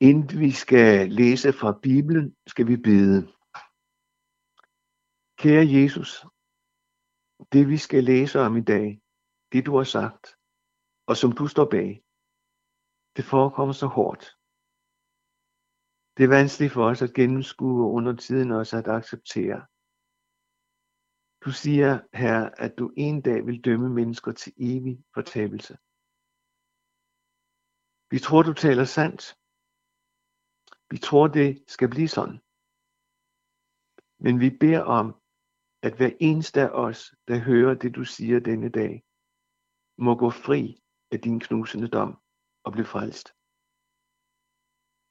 Inden vi skal læse fra Bibelen, skal vi bede. Kære Jesus, det vi skal læse om i dag, det du har sagt, og som du står bag, det forekommer så hårdt. Det er vanskeligt for os at gennemskue og under tiden også at acceptere. Du siger, Herre, at du en dag vil dømme mennesker til evig fortabelse. Vi tror, du taler sandt, vi tror, det skal blive sådan. Men vi beder om, at hver eneste af os, der hører det, du siger denne dag, må gå fri af din knusende dom og blive frelst.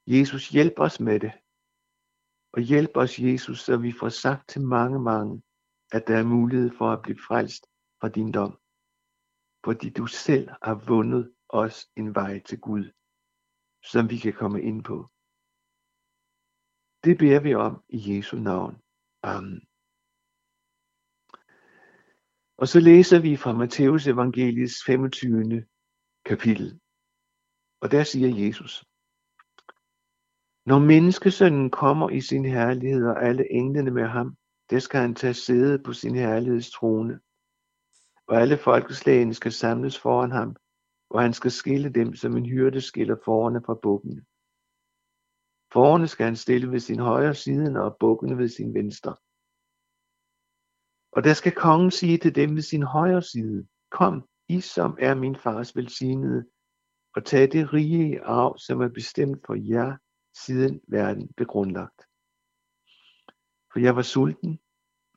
Jesus, hjælp os med det. Og hjælp os, Jesus, så vi får sagt til mange, mange, at der er mulighed for at blive frelst fra din dom. Fordi du selv har vundet os en vej til Gud, som vi kan komme ind på. Det beder vi om i Jesu navn. Amen. Og så læser vi fra Matteus evangelies 25. kapitel. Og der siger Jesus, Når menneskesønnen kommer i sin herlighed og alle englene med ham, der skal han tage sæde på sin herligheds trone. Og alle folkeslagene skal samles foran ham, og han skal skille dem, som en hyrde skiller forerne fra bukkene. Fårene skal han stille ved sin højre side, og bukkene ved sin venstre. Og der skal kongen sige til dem ved sin højre side, Kom, I som er min fars velsignede, og tag det rige arv, som er bestemt for jer, siden verden blev grundlagt. For jeg var sulten,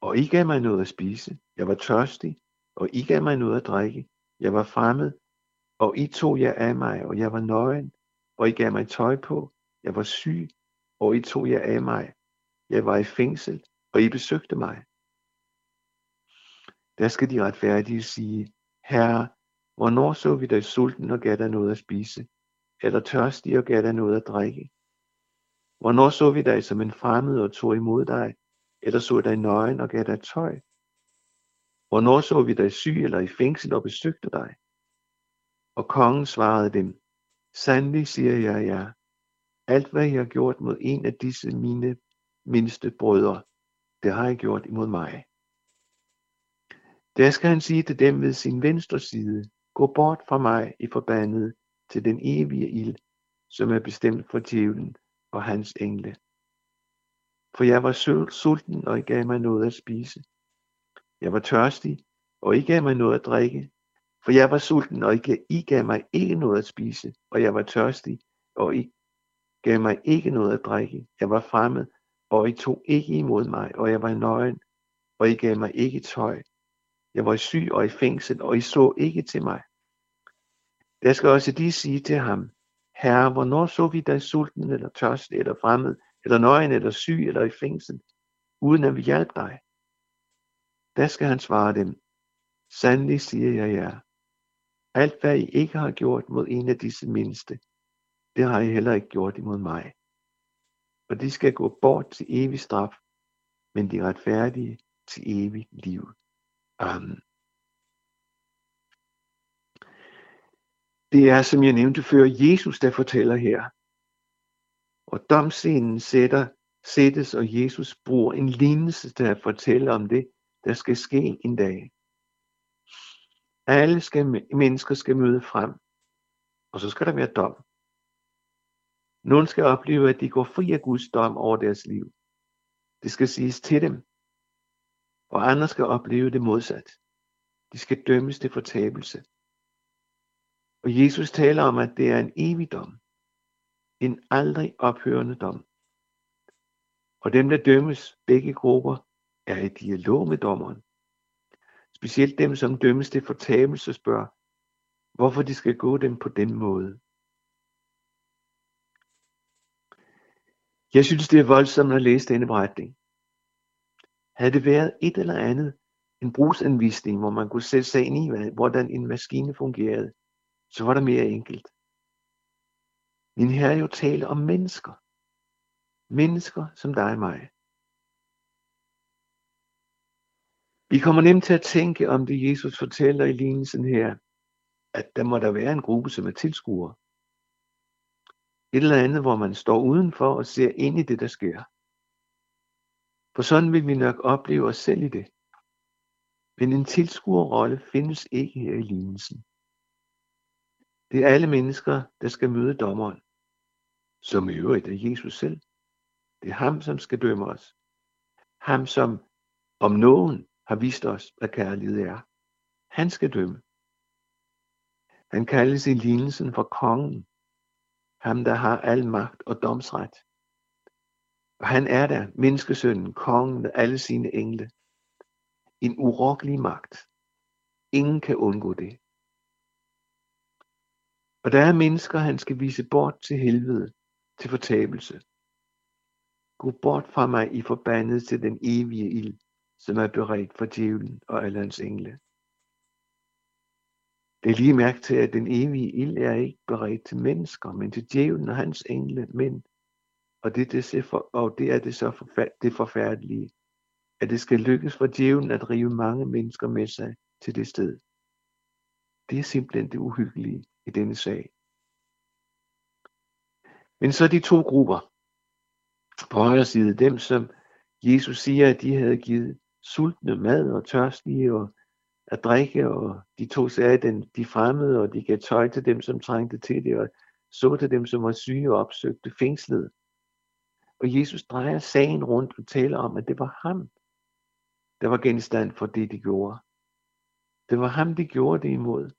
og I gav mig noget at spise. Jeg var tørstig, og I gav mig noget at drikke. Jeg var fremmed, og I tog jer af mig, og jeg var nøgen, og I gav mig tøj på. Jeg var syg, og I tog jer af mig. Jeg var i fængsel, og I besøgte mig. Der skal de retfærdige sige, Herre, hvornår så vi dig sulten og gav dig noget at spise, eller tørstig og gav dig noget at drikke? Hvornår så vi dig som en fremmed og tog imod dig, eller så dig nøgen og gav dig tøj? Hvornår så vi dig syg eller i fængsel og besøgte dig? Og kongen svarede dem, Sandelig siger jeg jer, alt hvad jeg har gjort mod en af disse mine mindste brødre, det har jeg gjort imod mig. Der skal han sige til dem ved sin venstre side, gå bort fra mig i forbandet til den evige ild, som er bestemt for djævlen og hans engle. For jeg var sulten, og I gav mig noget at spise. Jeg var tørstig, og I gav mig noget at drikke. For jeg var sulten, og I gav mig ikke noget at spise, og jeg var tørstig, og I gav mig ikke noget at drikke. Jeg var fremmed, og I tog ikke imod mig, og jeg var nøgen, og I gav mig ikke tøj. Jeg var syg og i fængsel, og I så ikke til mig. Der skal også de sige til ham, Herre, hvornår så vi dig sulten, eller tørst eller fremmed, eller nøgen, eller syg, eller i fængsel, uden at vi hjalp dig? Der skal han svare dem, Sandelig siger jeg jer, alt hvad I ikke har gjort mod en af disse mindste, det har I heller ikke gjort imod mig. Og de skal gå bort til evig straf, men de retfærdige til evigt liv. Amen. Det er, som jeg nævnte før, Jesus, der fortæller her. Og domscenen sætter, sættes, og Jesus bruger en lignelse der fortæller om det, der skal ske en dag. Alle skal, mennesker skal møde frem, og så skal der være dom. Nogle skal opleve, at de går fri af Guds dom over deres liv. Det skal siges til dem. Og andre skal opleve det modsat. De skal dømmes til fortabelse. Og Jesus taler om, at det er en evig dom. En aldrig ophørende dom. Og dem, der dømmes, begge grupper, er i dialog med dommeren. Specielt dem, som dømmes til fortabelse, spørger, hvorfor de skal gå dem på den måde. Jeg synes, det er voldsomt at læse denne beretning. Havde det været et eller andet, en brugsanvisning, hvor man kunne sætte sig ind i, hvordan en maskine fungerede, så var det mere enkelt. Min herre jo taler om mennesker. Mennesker som dig og mig. Vi kommer nemt til at tænke om det, Jesus fortæller i lignelsen her, at der må der være en gruppe, som er tilskuere. Et eller andet, hvor man står udenfor og ser ind i det, der sker. For sådan vil vi nok opleve os selv i det. Men en tilskuerrolle findes ikke her i lignelsen. Det er alle mennesker, der skal møde dommeren, som i øvrigt er Jesus selv. Det er ham, som skal dømme os. Ham, som om nogen har vist os, hvad kærlighed er. Han skal dømme. Han kaldes i lignelsen for kongen, ham der har al magt og domsret. Og han er der, menneskesønnen, kongen med alle sine engle. En urokkelig magt. Ingen kan undgå det. Og der er mennesker, han skal vise bort til helvede, til fortabelse. Gå bort fra mig i forbandet til den evige ild, som er beredt for djævlen og alle hans engle. Det er lige mærke til, at den evige ild er ikke beredt til mennesker, men til djævlen og hans engle, men, og det, det, for, og det er det så forfærd, det forfærdelige, at det skal lykkes for djævlen at rive mange mennesker med sig til det sted. Det er simpelthen det uhyggelige i denne sag. Men så de to grupper. På højre side, dem som Jesus siger, at de havde givet sultne mad og tørstige og at drikke, og de tog sig af den, de fremmede, og de gav tøj til dem, som trængte til det, og så til dem, som var syge og opsøgte fængslet. Og Jesus drejer sagen rundt og taler om, at det var ham, der var genstand for det, de gjorde. Det var ham, de gjorde det imod.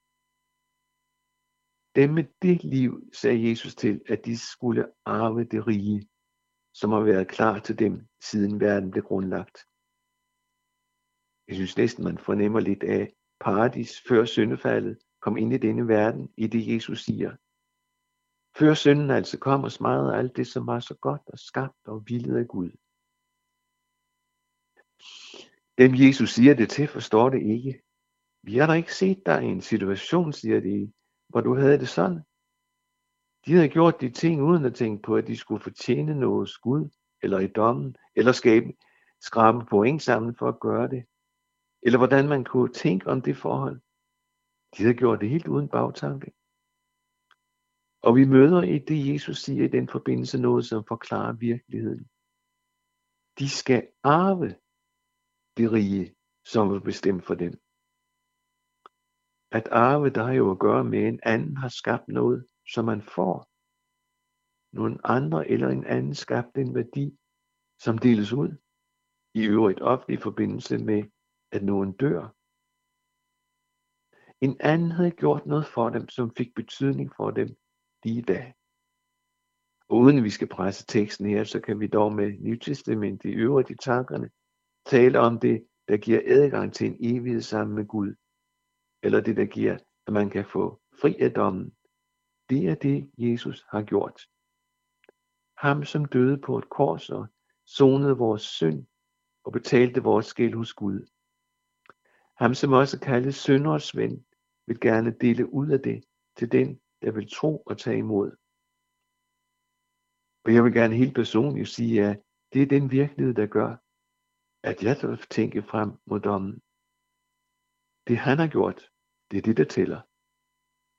Dem med det liv, sagde Jesus til, at de skulle arve det rige, som har været klar til dem, siden verden blev grundlagt. Jeg synes næsten, man fornemmer lidt af paradis før syndefaldet kom ind i denne verden, i det Jesus siger. Før synden altså kom og smadrede alt det, som var så godt og skabt og vildt af Gud. Dem Jesus siger det til, forstår det ikke. Vi har da ikke set dig i en situation, siger de, hvor du havde det sådan. De havde gjort de ting uden at tænke på, at de skulle fortjene noget skud, eller i dommen, eller skabe, skrabe point sammen for at gøre det. Eller hvordan man kunne tænke om det forhold. De havde gjort det helt uden bagtanke. Og vi møder i det, Jesus siger i den forbindelse, noget, som forklarer virkeligheden. De skal arve det rige, som er bestemt for dem. At arve, der har jo at gøre med, at en anden har skabt noget, som man får. Nogle andre eller en anden skabte en værdi, som deles ud. I øvrigt ofte i forbindelse med at nogen dør. En anden havde gjort noget for dem, som fik betydning for dem lige da. Og uden at vi skal presse teksten her, så kan vi dog med Nytestamentet i øvrigt i tankerne tale om det, der giver adgang til en evighed sammen med Gud. Eller det, der giver, at man kan få fri af dommen. Det er det, Jesus har gjort. Ham, som døde på et kors og sonede vores synd og betalte vores skæld hos Gud. Ham, som også kaldes sønders ven, vil gerne dele ud af det til den, der vil tro og tage imod. Og jeg vil gerne helt personligt sige, at det er den virkelighed, der gør, at jeg vil tænke frem mod dommen. Det han har gjort, det er det, der tæller.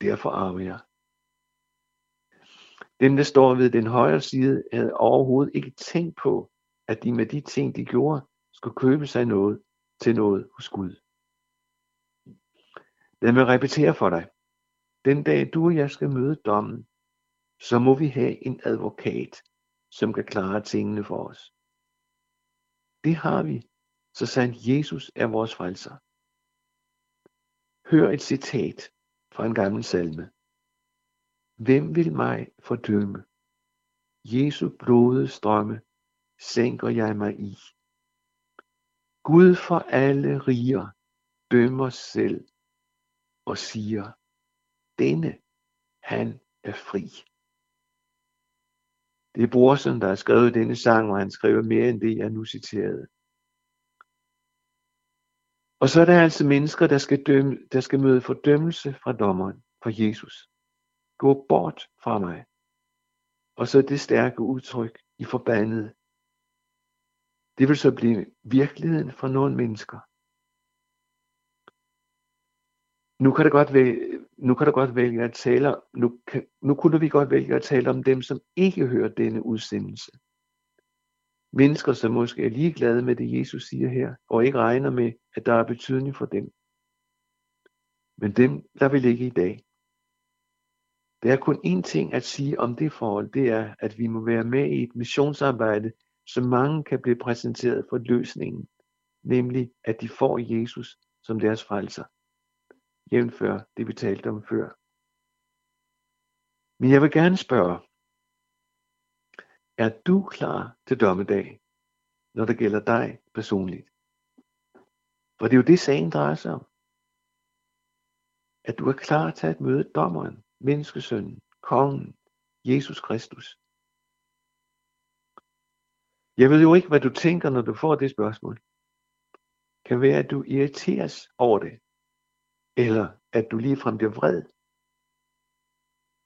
Derfor arver jeg. Dem, der står ved den højre side, havde overhovedet ikke tænkt på, at de med de ting, de gjorde, skulle købe sig noget til noget hos Gud. Lad mig repetere for dig. Den dag du og jeg skal møde dommen, så må vi have en advokat, som kan klare tingene for os. Det har vi, så sandt Jesus er vores frelser. Hør et citat fra en gammel salme. Hvem vil mig fordømme? Jesu blode strømme sænker jeg mig i. Gud for alle riger dømmer selv og siger, denne, han er fri. Det er Brorsen, der har skrevet denne sang, og han skriver mere end det, jeg nu citerede. Og så er der altså mennesker, der skal, dømme, der skal møde fordømmelse fra dommeren, fra Jesus. Gå bort fra mig. Og så det stærke udtryk i forbandet. Det vil så blive virkeligheden for nogle mennesker. Nu kan det godt vælge, nu kan det godt vælge at tale, nu, kan, nu kunne vi godt vælge at tale om dem, som ikke hører denne udsendelse. Mennesker, som måske er ligeglade med det, Jesus siger her, og ikke regner med, at der er betydning for dem. Men dem der vil ligge i dag. Der er kun én ting at sige om det forhold, det er, at vi må være med i et missionsarbejde, så mange kan blive præsenteret for løsningen, nemlig at de får Jesus som deres frelser. Jævnfør det vi talte om før. Men jeg vil gerne spørge, er du klar til dommedag, når det gælder dig personligt? For det er jo det, sagen drejer sig om. At du er klar til at møde dommeren, menneskesønnen, kongen, Jesus Kristus. Jeg ved jo ikke, hvad du tænker, når du får det spørgsmål. Kan være, at du irriteres over det, eller at du ligefrem bliver vred.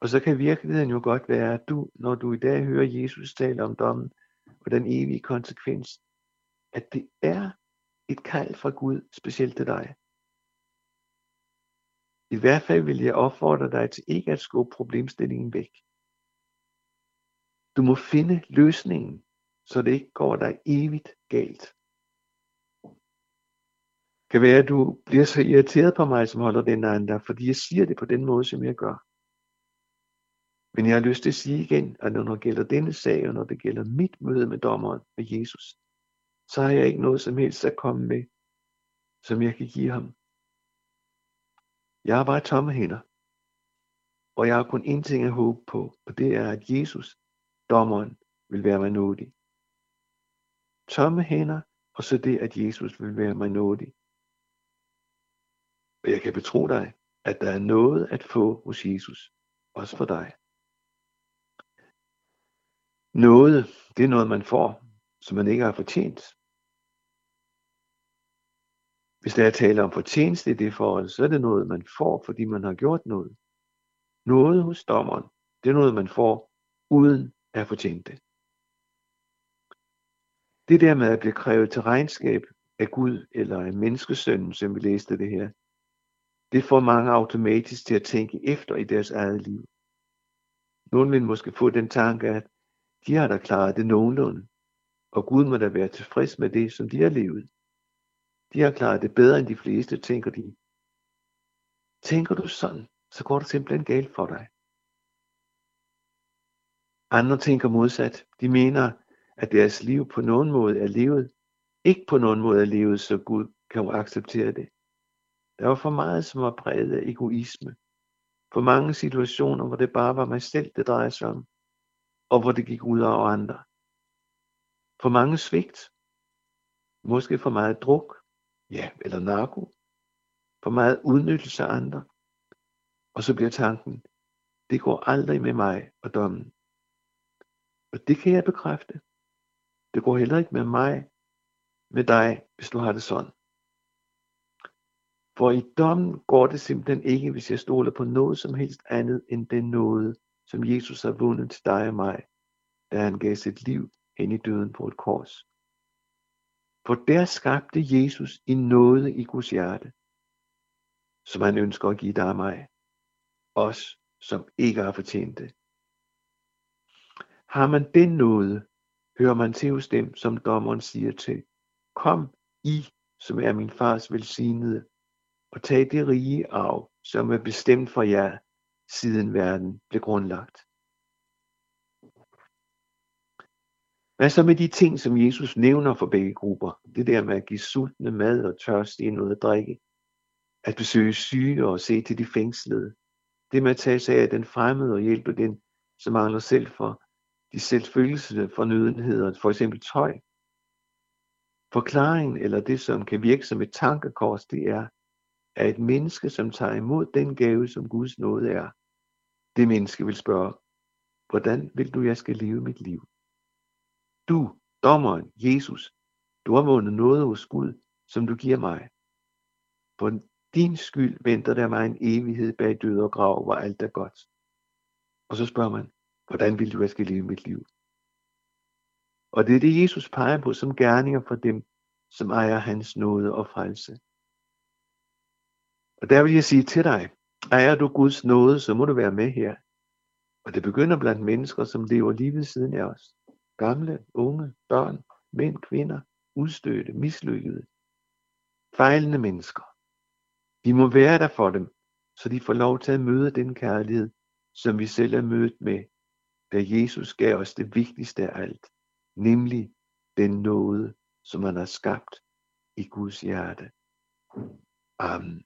Og så kan virkeligheden jo godt være, at du, når du i dag hører Jesus tale om dommen og den evige konsekvens, at det er et kald fra Gud specielt til dig. I hvert fald vil jeg opfordre dig til ikke at skubbe problemstillingen væk. Du må finde løsningen, så det ikke går dig evigt galt. Kan være, at du bliver så irriteret på mig, som holder den anden, fordi jeg siger det på den måde, som jeg gør. Men jeg har lyst til at sige igen, at når det gælder denne sag, og når det gælder mit møde med dommeren, med Jesus, så har jeg ikke noget som helst at komme med, som jeg kan give ham. Jeg har bare tomme hænder. Og jeg har kun én ting at håbe på, og det er, at Jesus, dommeren, vil være mig nådig. Tomme hænder, og så det, at Jesus vil være mig nådig. Og jeg kan betro dig, at der er noget at få hos Jesus, også for dig. Noget, det er noget, man får, som man ikke har fortjent. Hvis der er tale om fortjeneste i det forhold, så er det noget, man får, fordi man har gjort noget. Noget hos dommeren, det er noget, man får, uden at have fortjent det. Det der med at blive krævet til regnskab af Gud eller af menneskesønnen, som vi læste det her, det får mange automatisk til at tænke efter i deres eget liv. Nogle vil måske få den tanke, at de har da klaret det nogenlunde, og Gud må da være tilfreds med det, som de har levet. De har klaret det bedre end de fleste, tænker de. Tænker du sådan, så går det simpelthen galt for dig. Andre tænker modsat. De mener, at deres liv på nogen måde er levet, ikke på nogen måde er levet, så Gud kan acceptere det. Der var for meget, som var præget af egoisme. For mange situationer, hvor det bare var mig selv, det drejede sig om, og hvor det gik ud over andre. For mange svigt. Måske for meget druk, ja, eller narko. For meget udnyttelse af andre. Og så bliver tanken, det går aldrig med mig og dommen. Og det kan jeg bekræfte. Det går heller ikke med mig, med dig, hvis du har det sådan. For i dommen går det simpelthen ikke, hvis jeg stoler på noget som helst andet end den noget, som Jesus har vundet til dig og mig, da han gav sit liv hen i døden på et kors. For der skabte Jesus i noget i Guds hjerte, som han ønsker at give dig og mig, os som ikke har fortjent det. Har man den noget, hører man til hos dem, som dommeren siger til, kom I, som er min fars velsignede, og tag det rige arv, som er bestemt for jer, siden verden blev grundlagt. Hvad så med de ting, som Jesus nævner for begge grupper? Det der med at give sultne mad og tørstige noget at drikke. At besøge syge og se til de fængslede. Det med at tage sig af den fremmede og hjælpe den, som mangler selv for de selvfølelse for nødenheder, for eksempel tøj. Forklaringen, eller det som kan virke som et tankekors, det er, at et menneske, som tager imod den gave, som Guds nåde er, det menneske vil spørge, hvordan vil du, jeg skal leve mit liv? Du, dommeren, Jesus, du har vundet noget hos Gud, som du giver mig. For din skyld venter der mig en evighed bag død og grav, hvor alt er godt. Og så spørger man, hvordan vil du, jeg skal leve mit liv? Og det er det, Jesus peger på som gerninger for dem, som ejer hans nåde og frelse. Og der vil jeg sige til dig, er du Guds nåde, så må du være med her. Og det begynder blandt mennesker, som lever lige ved siden af os. Gamle, unge, børn, mænd, kvinder, udstødte, mislykkede, fejlende mennesker. Vi må være der for dem, så de får lov til at møde den kærlighed, som vi selv er mødt med, da Jesus gav os det vigtigste af alt, nemlig den nåde, som han har skabt i Guds hjerte. Amen.